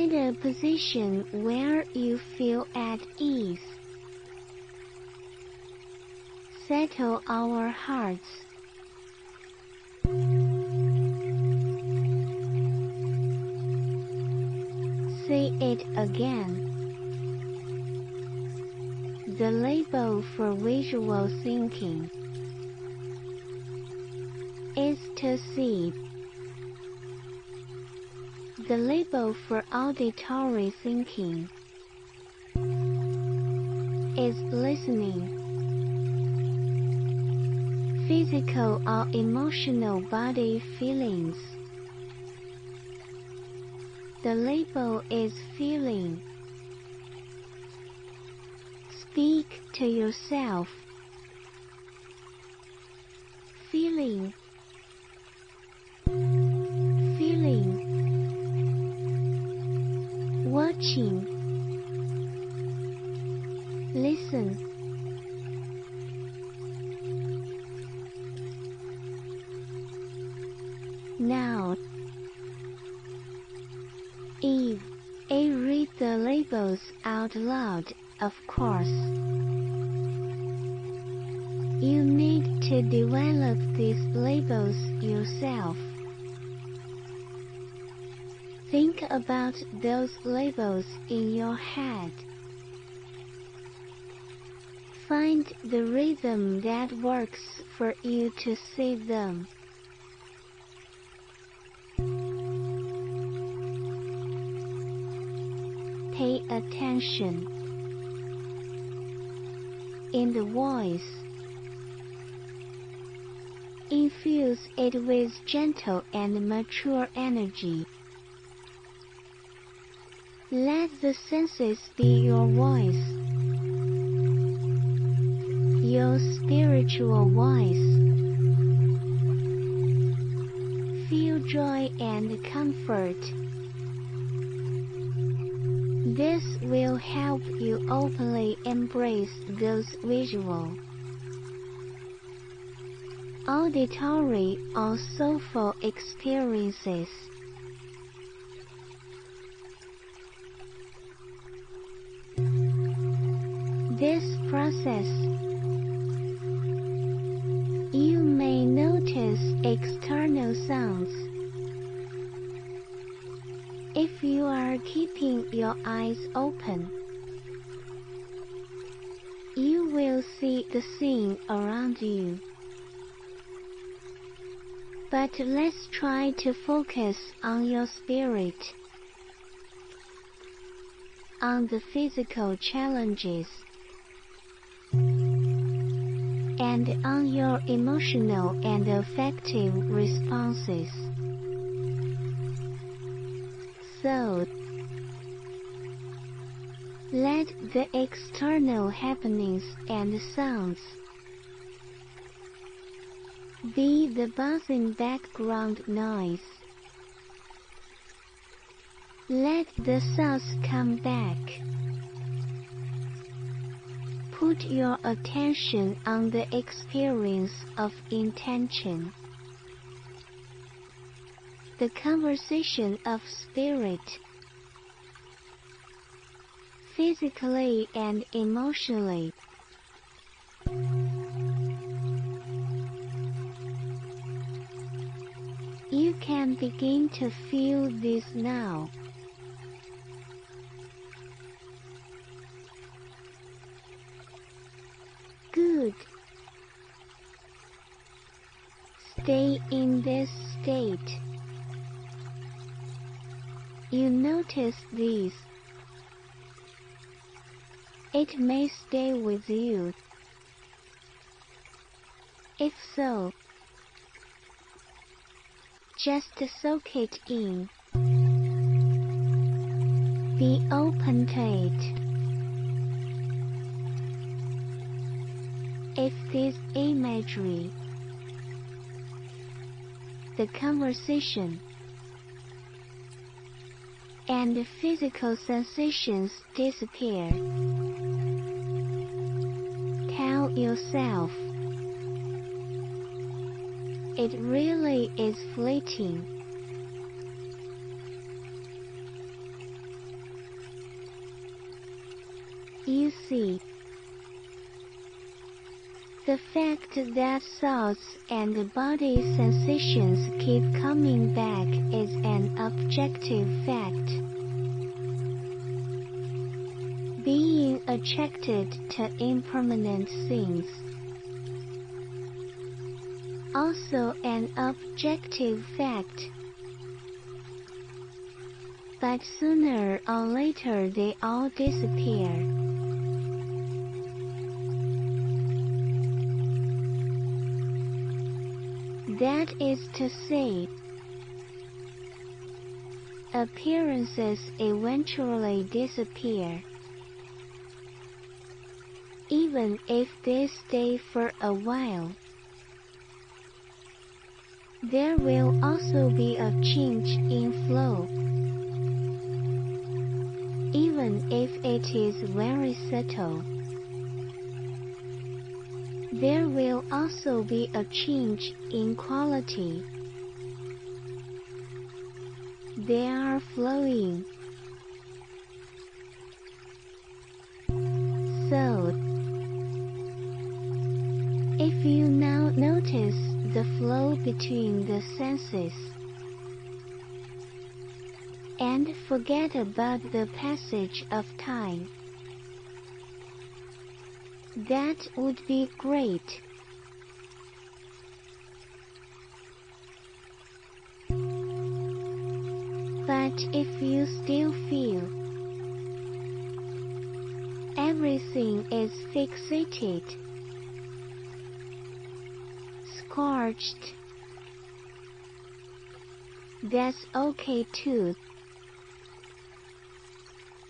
Find a position where you feel at ease. Settle our hearts. Say it again. The label for visual thinking is to see. The label for auditory thinking is listening. Physical or emotional body feelings. The label is feeling. Speak to yourself. Feeling. Read the labels out loud, of course. You need to develop these labels yourself. Think about those labels in your head. Find the rhythm that works for you to see them. Pay attention. In the voice, infuse it with gentle and mature energy. Let the senses be your voice, your spiritual voice. Feel joy and comfort. This will help you openly embrace those visual, auditory, or soulful experiences. This process, you may notice external sounds. If you are keeping your eyes open, you will see the scene around you. But let's try to focus on your spirit, on the physical challenges, and on your emotional and affective responses. So, let the external happenings and sounds Be the buzzing background noise. Let the sounds come back. Put your attention on the experience of intention. The conversation of spirit. Physically and emotionally. You can begin to feel this now. Good. Stay in this state. You notice this. It may stay with you. If so, just soak it in. Be open to it. If this imagery, the conversation, and physical sensations disappear, tell yourself it really is fleeting. You see, the fact that thoughts and body sensations keep coming back is an objective fact. Being attracted to impermanent things also an objective fact. But sooner or later they all disappear. Is to say, appearances eventually disappear. Even if they stay for a while there will also be a change in flow. Even if it is very subtle, there will also be a change in quality. They are flowing. So, if you now notice the flow between the senses and forget about the passage of time. That would be great. But if you still feel everything is fixated, scorched. That's okay too.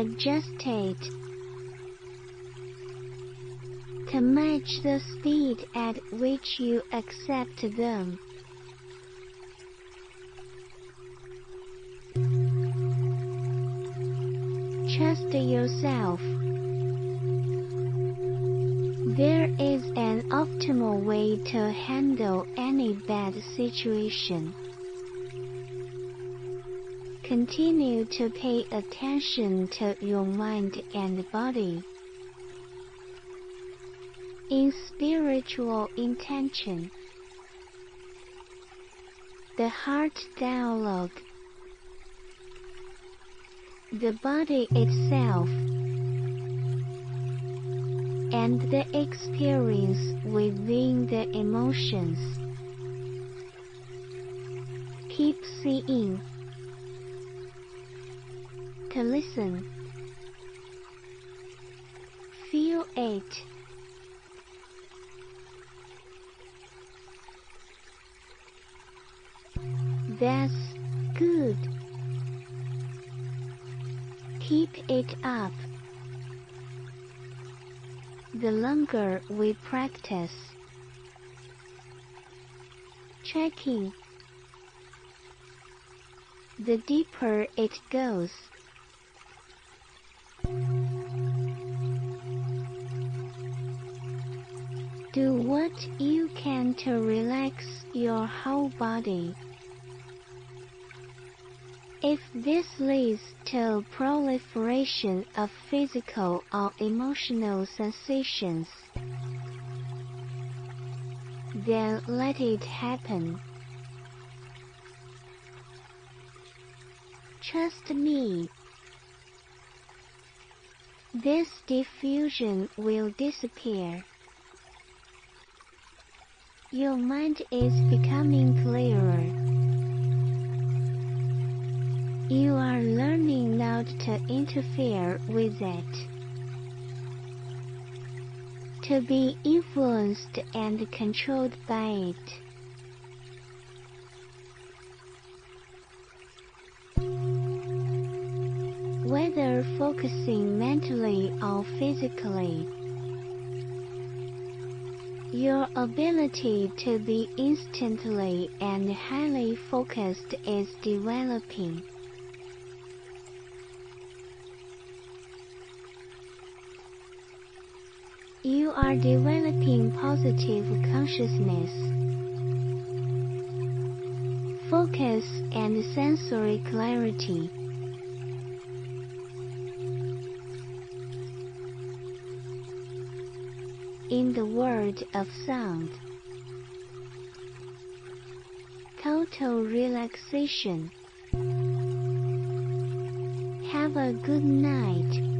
Adjust it. to match the speed at which you accept them. Trust yourself. There is an optimal way to handle any bad situation. Continue to pay attention to your mind and body. In spiritual intention, the heart dialogue, the body itself, and the experience within the emotions. Keep seeing to listen. Feel it. That's good. Keep it up. The longer we practice, checking, the deeper it goes. Do what you can to relax your whole body. If this leads to proliferation of physical or emotional sensations, then let it happen. Trust me. This diffusion will disappear. Your mind is becoming clearer. You are learning not to interfere with it. To be influenced and controlled by it. Whether focusing mentally or physically, your ability to be instantly and highly focused is developing. You are developing positive consciousness, focus and sensory clarity. In the world of sound. Total relaxation. Have a good night.